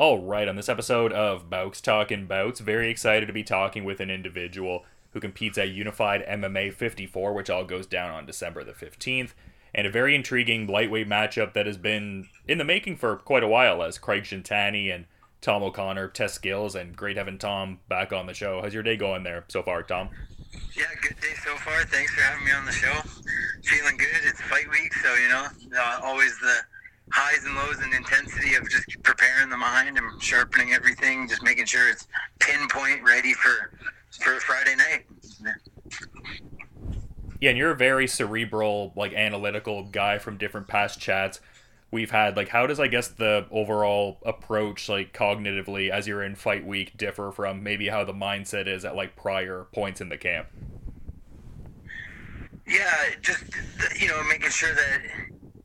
All right, on this episode of Bouts Talking Bouts, very excited to be talking with an individual who competes at Unified MMA 54, which all goes down on December the 15th, and a very intriguing lightweight matchup that has been in the making for quite a while as Craig Shintani and Tom O'Connor test skills, and great having Tom back on the show. How's your day going there so far, Tom? Yeah, good day so far. Thanks for having me on the show. Feeling good. It's fight week, so you know, uh, always the highs and lows and intensity of just preparing the mind and sharpening everything, just making sure it's pinpoint ready for for Friday night. Yeah, and you're a very cerebral, like analytical guy from different past chats we've had. Like, how does I guess the overall approach, like cognitively, as you're in fight week, differ from maybe how the mindset is at like prior points in the camp? Yeah, just you know, making sure that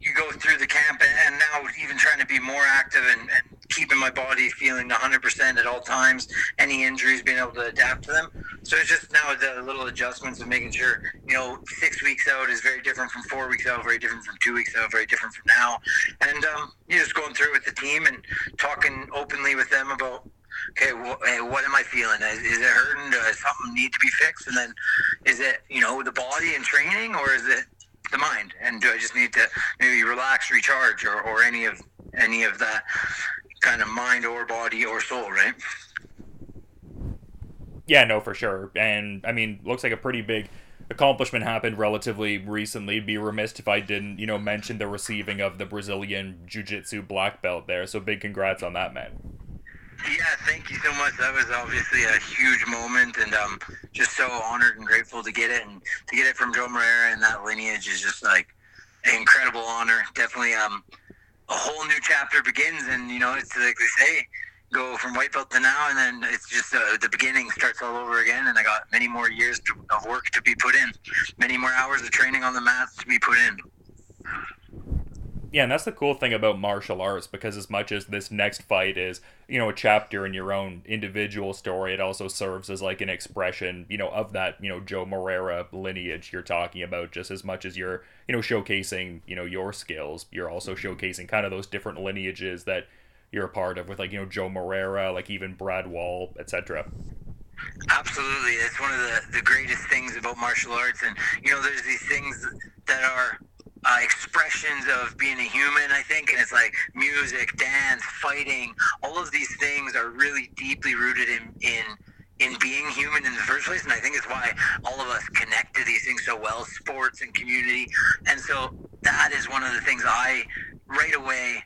you go through the camp and now even trying to be more active and, and keeping my body feeling 100% at all times any injuries being able to adapt to them so it's just now the little adjustments of making sure you know six weeks out is very different from four weeks out very different from two weeks out very different from now and um, you're just going through it with the team and talking openly with them about okay, hey, what am I feeling? Is, is, it hurting? Does something need to be fixed? And then is it, you know, the body and training or is it the mind and do i just need to maybe relax recharge or, or any of any of that kind of mind or body or soul right? Yeah no for sure. And i mean looks like a pretty big accomplishment happened relatively recently. Be remiss if i didn't you know mention the receiving of the brazilian jiu-jitsu black belt there. So big congrats on that man yeah, thank you so much. That was obviously a huge moment, and um, just so honored and grateful to get it, and to get it from Joe Moreira and that lineage is just like an incredible honor. Definitely, um, a whole new chapter begins, and you know, it's like they say, go from white belt to now, and then it's just uh, the beginning starts all over again. And I got many more years of work to be put in, many more hours of training on the mats to be put in. Yeah, and that's the cool thing about martial arts because as much as this next fight is, you know, a chapter in your own individual story, it also serves as like an expression, you know, of that, you know, Joe Moreira lineage you're talking about just as much as you're, you know, showcasing, you know, your skills, you're also mm-hmm. showcasing kind of those different lineages that you're a part of with like, you know, Joe Moreira, like even Brad Wall, etc. Absolutely. It's one of the, the greatest things about martial arts and you know, there's these things that are uh, expressions of being a human, I think. And it's like music, dance, fighting, all of these things are really deeply rooted in, in in being human in the first place. And I think it's why all of us connect to these things so well, sports and community. And so that is one of the things I right away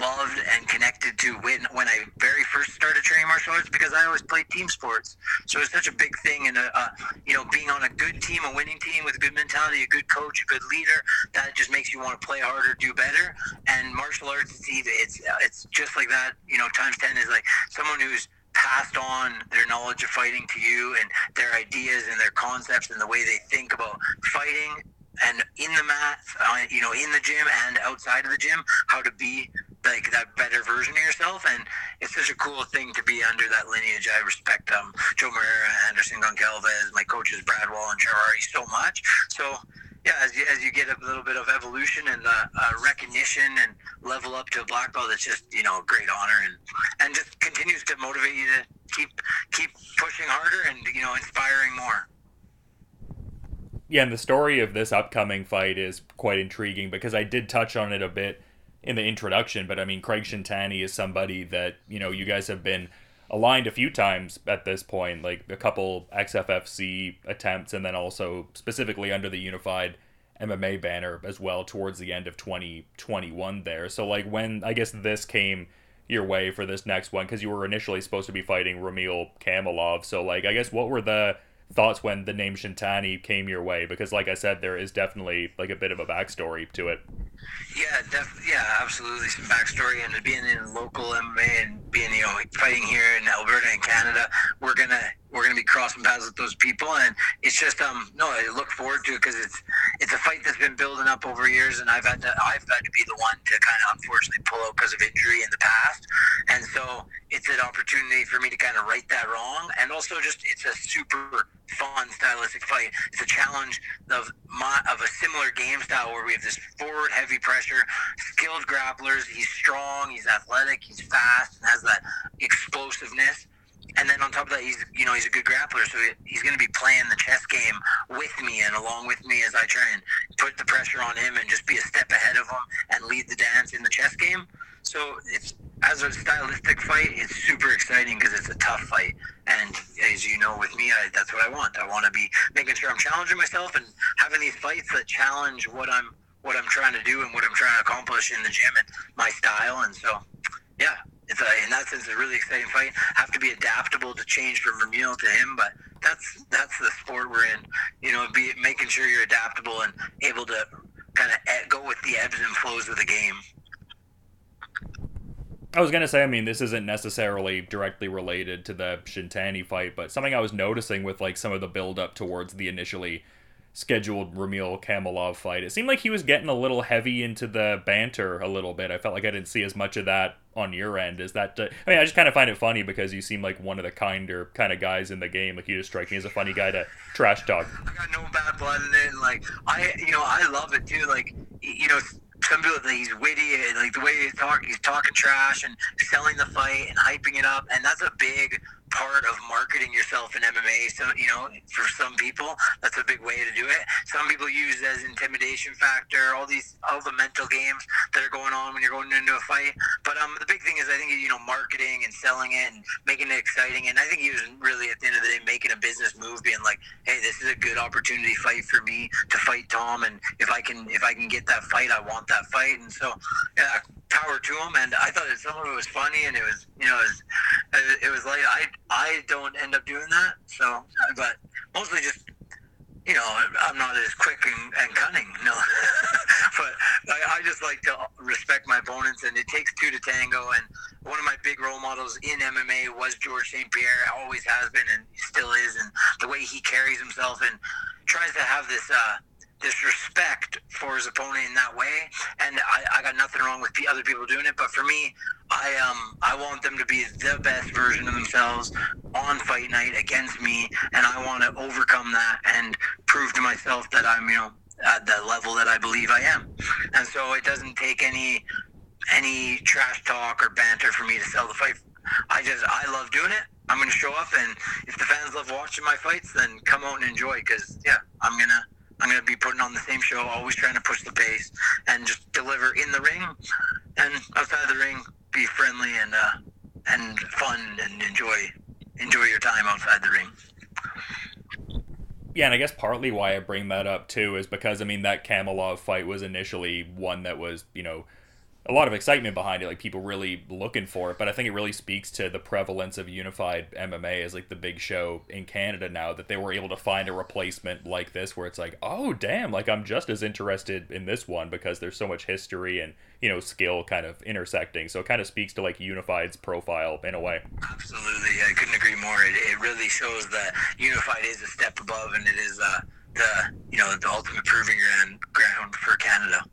loved and connected to when when I very first started training martial arts because I always played team sports. So it's such a big thing, and uh, you know, being on a good team, a winning team with a good mentality, a good coach, a good leader, that just makes you want to play harder, do better. And martial arts, it's it's it's just like that. You know, times ten is like someone who's passed on their knowledge of fighting to you and their ideas and their concepts and the way they think about fighting and in the mat, uh, you know, in the gym and outside of the gym, how to be like that better version of yourself. And it's such a cool thing to be under that lineage. I respect um, Joe Moreira, Anderson Goncalves, my coaches Brad Wall and Charari so much. So yeah, as you, as you get a little bit of evolution and uh, uh, recognition and level up to a black belt, it's just you know a great honor and and just continues to motivate you to keep keep pushing harder and you know inspiring more yeah, and the story of this upcoming fight is quite intriguing because I did touch on it a bit in the introduction, but I mean, Craig Shintani is somebody that, you know, you guys have been aligned a few times at this point, like a couple XFFC attempts, and then also specifically under the unified MMA banner as well towards the end of 2021 there. So, like, when I guess this came your way for this next one, because you were initially supposed to be fighting Ramil Kamilov. So, like, I guess what were the thoughts when the name Shintani came your way? Because, like I said, there is definitely like a bit of a backstory to it. Yeah, def- yeah, absolutely some backstory, and being in local MMA and being you know fighting here in Alberta and Canada, we're gonna we're gonna be crossing paths with those people, and it's just um no, I look forward to it because it's it's a fight that's been building up over years, and I've had to I've had to be the one to kind of unfortunately pull out because of injury in the past, and so it's an opportunity for me to kind of right that wrong, and also just it's a super fun stylistic fight. It's a challenge of my, of a similar game style where we have this forward heavy pressure, skilled grapplers. He's strong, he's athletic, he's fast, and has that explosiveness. And then on top of that, he's you know he's a good grappler, so he's going to be playing the chess game with me and along with me as I try and put the pressure on him and just be a step ahead of him and lead the dance in the chess game. So it's as a stylistic fight, it's super exciting because it's a tough fight. And as you know, with me, I, that's what I want. I want to be making sure I'm challenging myself and having these fights that challenge what I'm what I'm trying to do and what I'm trying to accomplish in the gym and my style. And so, yeah, in that sense it's a really exciting fight. Have to be adaptable to change from Ramil to him, but that's that's the sport we're in. You know, be making sure you're adaptable and able to kind of go with the ebbs and flows of the game. I was gonna say, I mean, this isn't necessarily directly related to the Shintani fight, but something I was noticing with like some of the build up towards the initially scheduled Ramil Kamilov fight, it seemed like he was getting a little heavy into the banter a little bit. I felt like I didn't see as much of that on your end. Is that? Uh, I mean, I just kind of find it funny because you seem like one of the kinder kind of guys in the game. Like you just strike me as a funny guy to trash talk. I got no bad blood in it. Like I, you know, I love it too. Like you know some people think he's witty, and, like the way he's talking, he's talking trash and selling the fight and hyping it up, and that's a big part of marketing yourself in MMA. So, you know, for some people, that's a big way to do it. Some people use as intimidation factor, all these, all the mental games that are going on when you're going into a fight. But um, the big thing is, I think, you know, marketing and selling it and making it exciting. And I think he was really, at the end of the day, making a business move, being like, hey, this is a good opportunity fight for me to fight Tom. And if I can, if I can get that fight, I want that fight. And so, yeah, power to him. And I thought some of it was funny and it was, you know, it was, it was like, I, I don't end up doing that. So, but mostly just, you know, I'm not as quick and, and cunning, no. but I, I, just like to respect my opponents, and it takes two to tango. And one of my big role models in MMA was Georges St. Pierre, always has been, and still is. And the way he carries himself and tries to have this. Uh, this respect for his opponent in that way. And I, I got nothing wrong with the other people doing it, but for me, I um I want them to be the best version of themselves on fight night against me, and I want to overcome that and prove to myself that I'm you know at the level that I believe I am. And so it doesn't take any any trash talk or banter for me to sell the fight. I just I love doing it. I'm to show up, and if the fans love watching my fights, then come out and enjoy. Because yeah, I'm gonna I'm going to be putting on the same show, always trying to push the pace and just deliver in the ring and outside the ring, be friendly and uh, and fun and enjoy enjoy your time outside the ring. Yeah, and I guess partly why I bring that up too is because I mean that Kamilov fight was initially one that was you know a lot of excitement behind it, like people really looking for it. But I think it really speaks to the prevalence of unified MMA as like the big show in Canada now that they were able to find a replacement like this where it's like, oh damn, like I'm just as interested in this one because there's so much history and you know skill kind of intersecting. So it kind of speaks to like unified's profile in a way. Absolutely, I couldn't agree more. It, it really shows that unified is a step above, and it is uh, the you know the ultimate proving ground ground for Canada.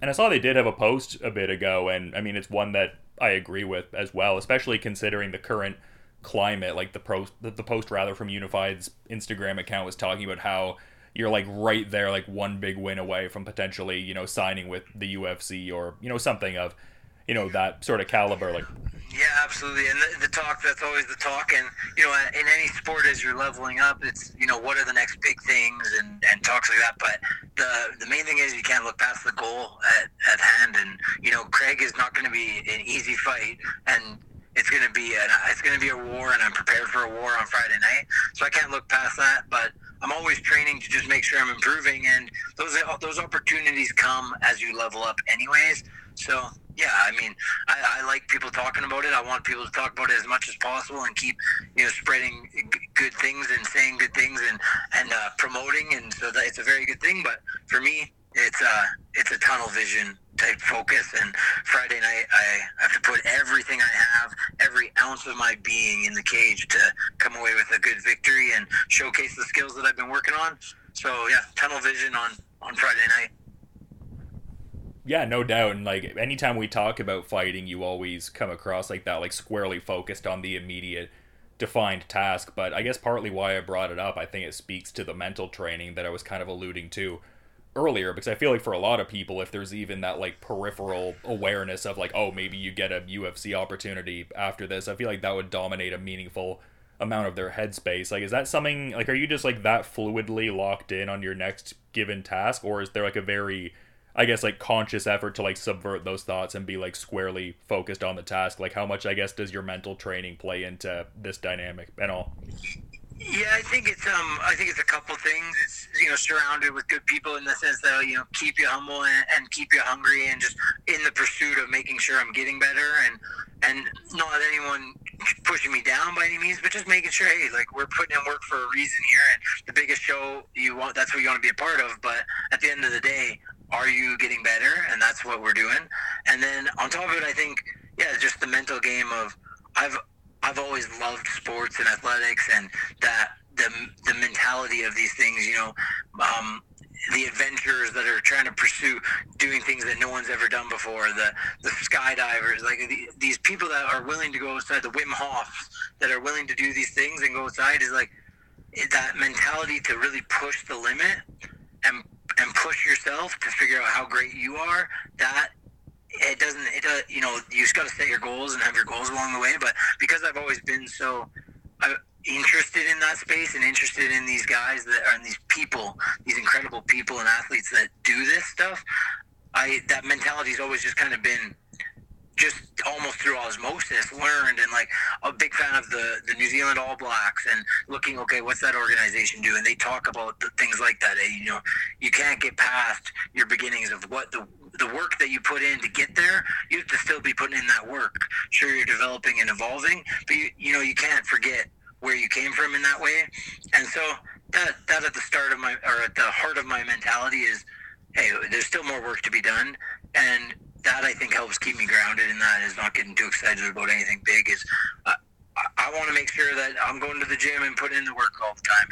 And I saw they did have a post a bit ago, and I mean, it's one that I agree with as well, especially considering the current climate. Like the post, the, post rather from Unified's Instagram account was talking about how you're like right there, like one big win away from potentially, you know, signing with the UFC or you know something of, you know, that sort of caliber. Like yeah, absolutely. And the, the, talk, that's always the talk. And, you know, in any sport, as you're leveling up, it's, you know, what are the next big things and, and talks like that. But the, the main thing is you can't look past the goal at, at hand. And, you know, Craig is not going to be an easy fight. And it's going to be it's going to be a war, and I'm prepared for a war on Friday night. So I can't look past that. But I'm always training to just make sure I'm improving. And those, those opportunities come as you level up anyways. So yeah, I mean, I, I, like people talking about it. I want people to talk about it as much as possible and keep, you know, spreading g- good things and saying good things and and uh, promoting. And so that it's a very good thing. But for me, it's a uh, it's a tunnel vision type focus. And Friday night, I have to put everything I have, every ounce of my being in the cage to come away with a good victory and showcase the skills that I've been working on. So yeah, tunnel vision on on Friday night. Yeah, no doubt. And like anytime we talk about fighting, you always come across like that, like squarely focused on the immediate defined task. But I guess partly why I brought it up, I think it speaks to the mental training that I was kind of alluding to earlier because I feel like for a lot of people, if there's even that like peripheral awareness of like, oh, maybe you get a UFC opportunity after this, I feel like that would dominate a meaningful amount of their headspace. Like, is that something like, are you just like that fluidly locked in on your next given task, or is there like a very I guess like conscious effort to like subvert those thoughts and be like squarely focused on the task. Like how much I guess does your mental training play into this dynamic and all? Yeah, I think it's um, I think it's a couple things. It's you know surrounded with good people in the sense that you know keep you humble and, and keep you hungry and just in the pursuit of making sure I'm getting better and and not anyone pushing me down by any means, but just making sure hey, like we're putting in work for a reason here and the biggest show you want that's what you want to be a part of. But at the end of the day, are you getting better? And that's what we're doing. And then on top of it, I think yeah, just the mental game of I've I've always loved sports and athletics and that the the mentality of these things. You know, um, the adventurers that are trying to pursue doing things that no one's ever done before. The the skydivers, like the, these people that are willing to go outside. The Wim Hofs that are willing to do these things and go outside is like that mentality to really push the limit and and push yourself to figure out how great you are. That it doesn't it does you know you just got to set your goals and have your goals along the way but because i've always been so uh, interested in that space and interested in these guys that are these people these incredible people and athletes that do this stuff i that mentality has always just kind of been just almost through osmosis learned and like a big fan of the the New Zealand All Blacks and looking okay what's that organization do and they talk about the things like that and, you know you can't get past your beginnings of what the the work that you put in to get there, you have to still be putting in that work. Sure, you're developing and evolving, but you, you know you can't forget where you came from in that way. And so that that at the start of my or at the heart of my mentality is, hey, there's still more work to be done, and that I think helps keep me grounded in that is not getting too excited about anything big. Is uh, I want to make sure that I'm going to the gym and putting in the work all the time,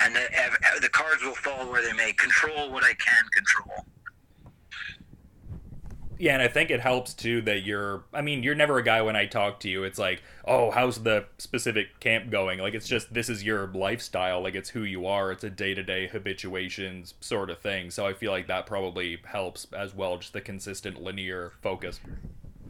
and and the, the cards will fall where they may. Control what I can control. Yeah, and I think it helps too that you're. I mean, you're never a guy when I talk to you. It's like, oh, how's the specific camp going? Like, it's just this is your lifestyle. Like, it's who you are. It's a day to day habituations sort of thing. So I feel like that probably helps as well. Just the consistent linear focus.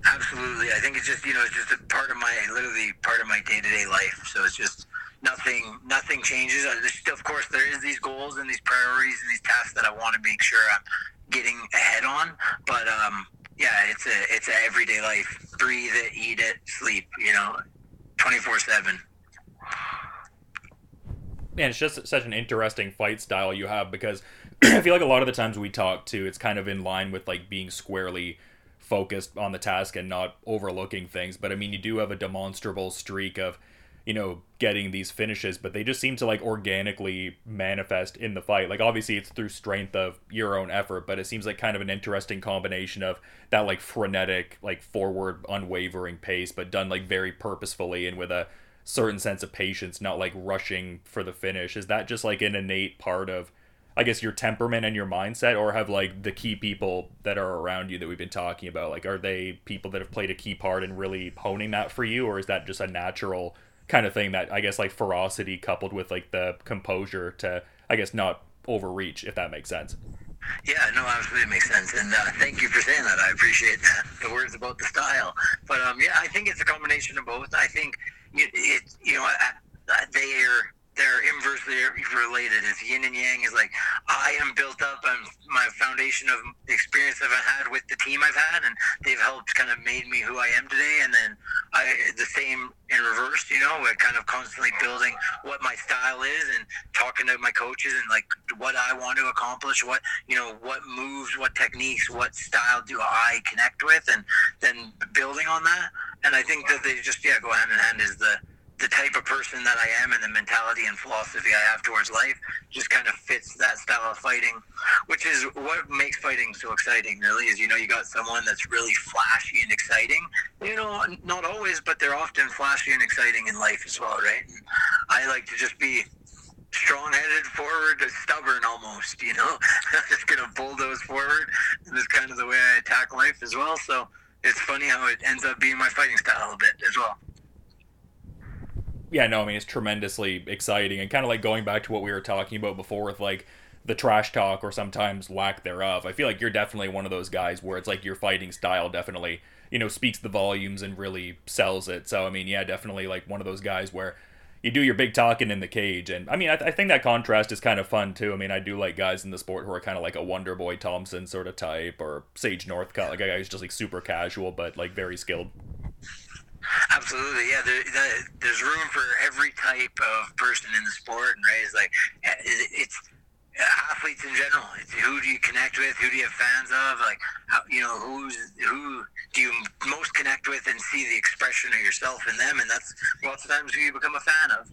Absolutely, I think it's just you know it's just a part of my literally part of my day to day life. So it's just nothing nothing changes. Of course, there is these goals and these priorities and these tasks that I want to make sure I'm getting ahead on, but um yeah, it's a it's a everyday life. Breathe it, eat it, sleep. You know, twenty four seven. Man, it's just such an interesting fight style you have because I feel like a lot of the times we talk to, it's kind of in line with like being squarely focused on the task and not overlooking things. But I mean, you do have a demonstrable streak of you know, getting these finishes, but they just seem to like organically manifest in the fight. Like obviously it's through strength of your own effort, but it seems like kind of an interesting combination of that like frenetic, like forward, unwavering pace, but done like very purposefully and with a certain sense of patience, not like rushing for the finish. Is that just like an innate part of I guess your temperament and your mindset, or have like the key people that are around you that we've been talking about, like are they people that have played a key part in really honing that for you, or is that just a natural kind of thing that I guess like ferocity coupled with like the composure to I guess not overreach if that makes sense. Yeah, no, absolutely makes sense, and uh, thank you for saying that. I appreciate that. the words about the style, but um, yeah, I think it's a combination of both. I think it, it you know, they are they're inversely related. It's yin and yang. Is like I am built up on my foundation of experience that I've had with the team I've had, and they've helped kind of made me who I am today. And then I the same in reverse. You know, we're kind of constantly building what my style is and talking to my coaches and like what I want to accomplish. What you know, what moves, what techniques, what style do I connect with, and then building on that. And I think that they just yeah go hand in hand is the the type of person that I am and the mentality and philosophy I have towards life just kind of fits that style of fighting, which is what makes fighting so exciting, really. Is you know, you got someone that's really flashy and exciting. You know, not always, but they're often flashy and exciting in life as well, right? And I like to just be strong-headed, forward, stubborn almost. You know, just gonna bulldoze forward, and that's kind of the way I attack life as well. So it's funny how it ends up being my fighting style a bit as well yeah, no, I mean it's tremendously exciting and kind of like going back to what we were talking about before with like the trash talk or sometimes lack thereof. I feel like you're definitely one of those guys where it's like your fighting style definitely, you know, speaks the volumes and really sells it. So I mean, yeah, definitely like one of those guys where you do your big talking in the cage and i mean I, th- I, think that contrast is kind of fun too i mean i do like guys in the sport who are kind of like a wonder boy thompson sort of type or sage northcutt like a guy who's just like super casual but like very skilled Absolutely, yeah. There, there's room for every type of person in the sport, and right, it's like it's athletes in general. It's who do you connect with? Who do you have fans of? Like, how, you know, who's who do you most connect with and see the expression of yourself in them? And that's lots of times who you become a fan of.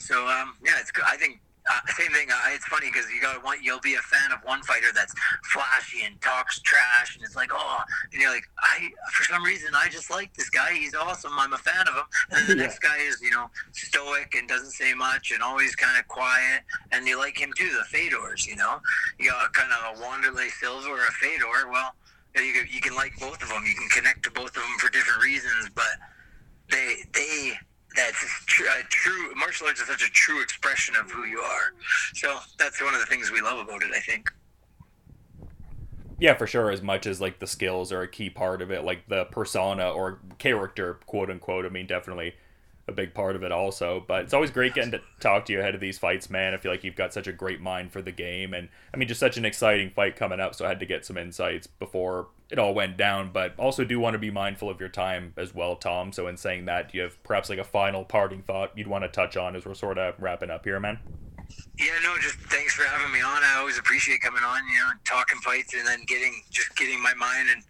So, um, yeah, it's. I think uh, same thing. Uh, it's funny because you got one. You'll be a fan of one fighter that's flashy and talks trash, and it's like, oh, and you're like, I for some reason I just like this guy. He's awesome. I'm a fan of him. And then the yeah. next guy is, you know, stoic and doesn't say much and always kind of quiet, and you like him too. The Fedors, you know, you got kind of a Wanderlei Silva or a Fedor. Well, you can, you can like both of them. You can connect to both of them for different reasons, but they they that's true, uh, true martial arts is such a true expression of who you are. So that's one of the things we love about it, I think. Yeah, for sure. As much as like the skills are a key part of it, like the persona or character, quote unquote. I mean, definitely a big part of it also. But it's always great getting to talk to you ahead of these fights, man. I feel like you've got such a great mind for the game, and I mean, just such an exciting fight coming up. So I had to get some insights before it all went down. But also do want to be mindful of your time as well, Tom. So in saying that, do you have perhaps like a final parting thought you'd want to touch on as we're sort of wrapping up here, man? Yeah, no, just thanks for having me on. I always appreciate coming on, you know, talking fights and then getting just getting my mind and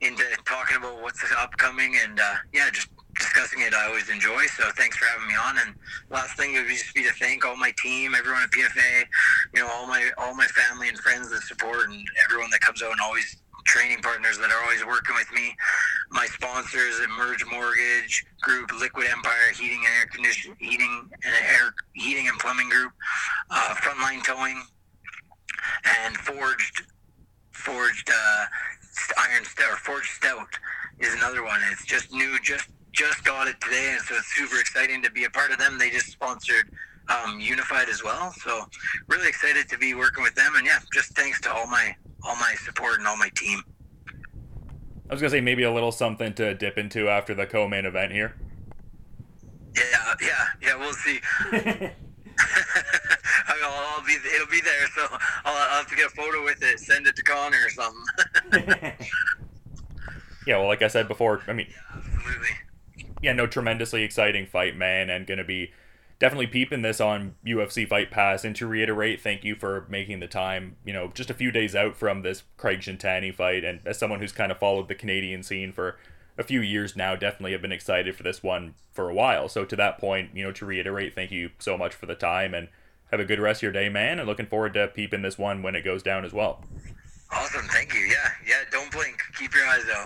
into talking about what's upcoming and uh, yeah, just discussing it I always enjoy. So thanks for having me on. And last thing would just be to thank all my team, everyone at PFA, you know, all my all my family and friends that support, and everyone that comes out and always training partners that are always working with me. My sponsors, Emerge Mortgage Group, Liquid Empire Heating and Air Conditioning, Heating and Air Heating and Plumbing Group, uh, Frontline Towing, and Forged Forged uh, Iron Stout or Forged Stout is another one. It's just new, just just got it today, and so it's super exciting to be a part of them. They just sponsored um, Unified as well, so really excited to be working with them. And yeah, just thanks to all my all my support and all my team. I was gonna say maybe a little something to dip into after the co-main event here. Yeah, yeah, yeah. We'll see. I'll, I'll, be, it'll be there, so I'll, I'll, have to get a photo with it, send it to Connor or something. yeah, well, like I said before, I mean, yeah, yeah, no, tremendously exciting fight, man, and going to be definitely peeping this on UFC Fight Pass. And to reiterate, thank you for making the time. You know, just a few days out from this Craig Shintani fight, and as someone who's kind of followed the Canadian scene for a few years now, definitely have been excited for this one for a while. So to that point, you know, to reiterate, thank you so much for the time, and have a good rest of your day, man. And looking forward to peeping this one when it goes down as well. Awesome, thank you. Yeah, yeah. Don't blink. Keep your eyes out.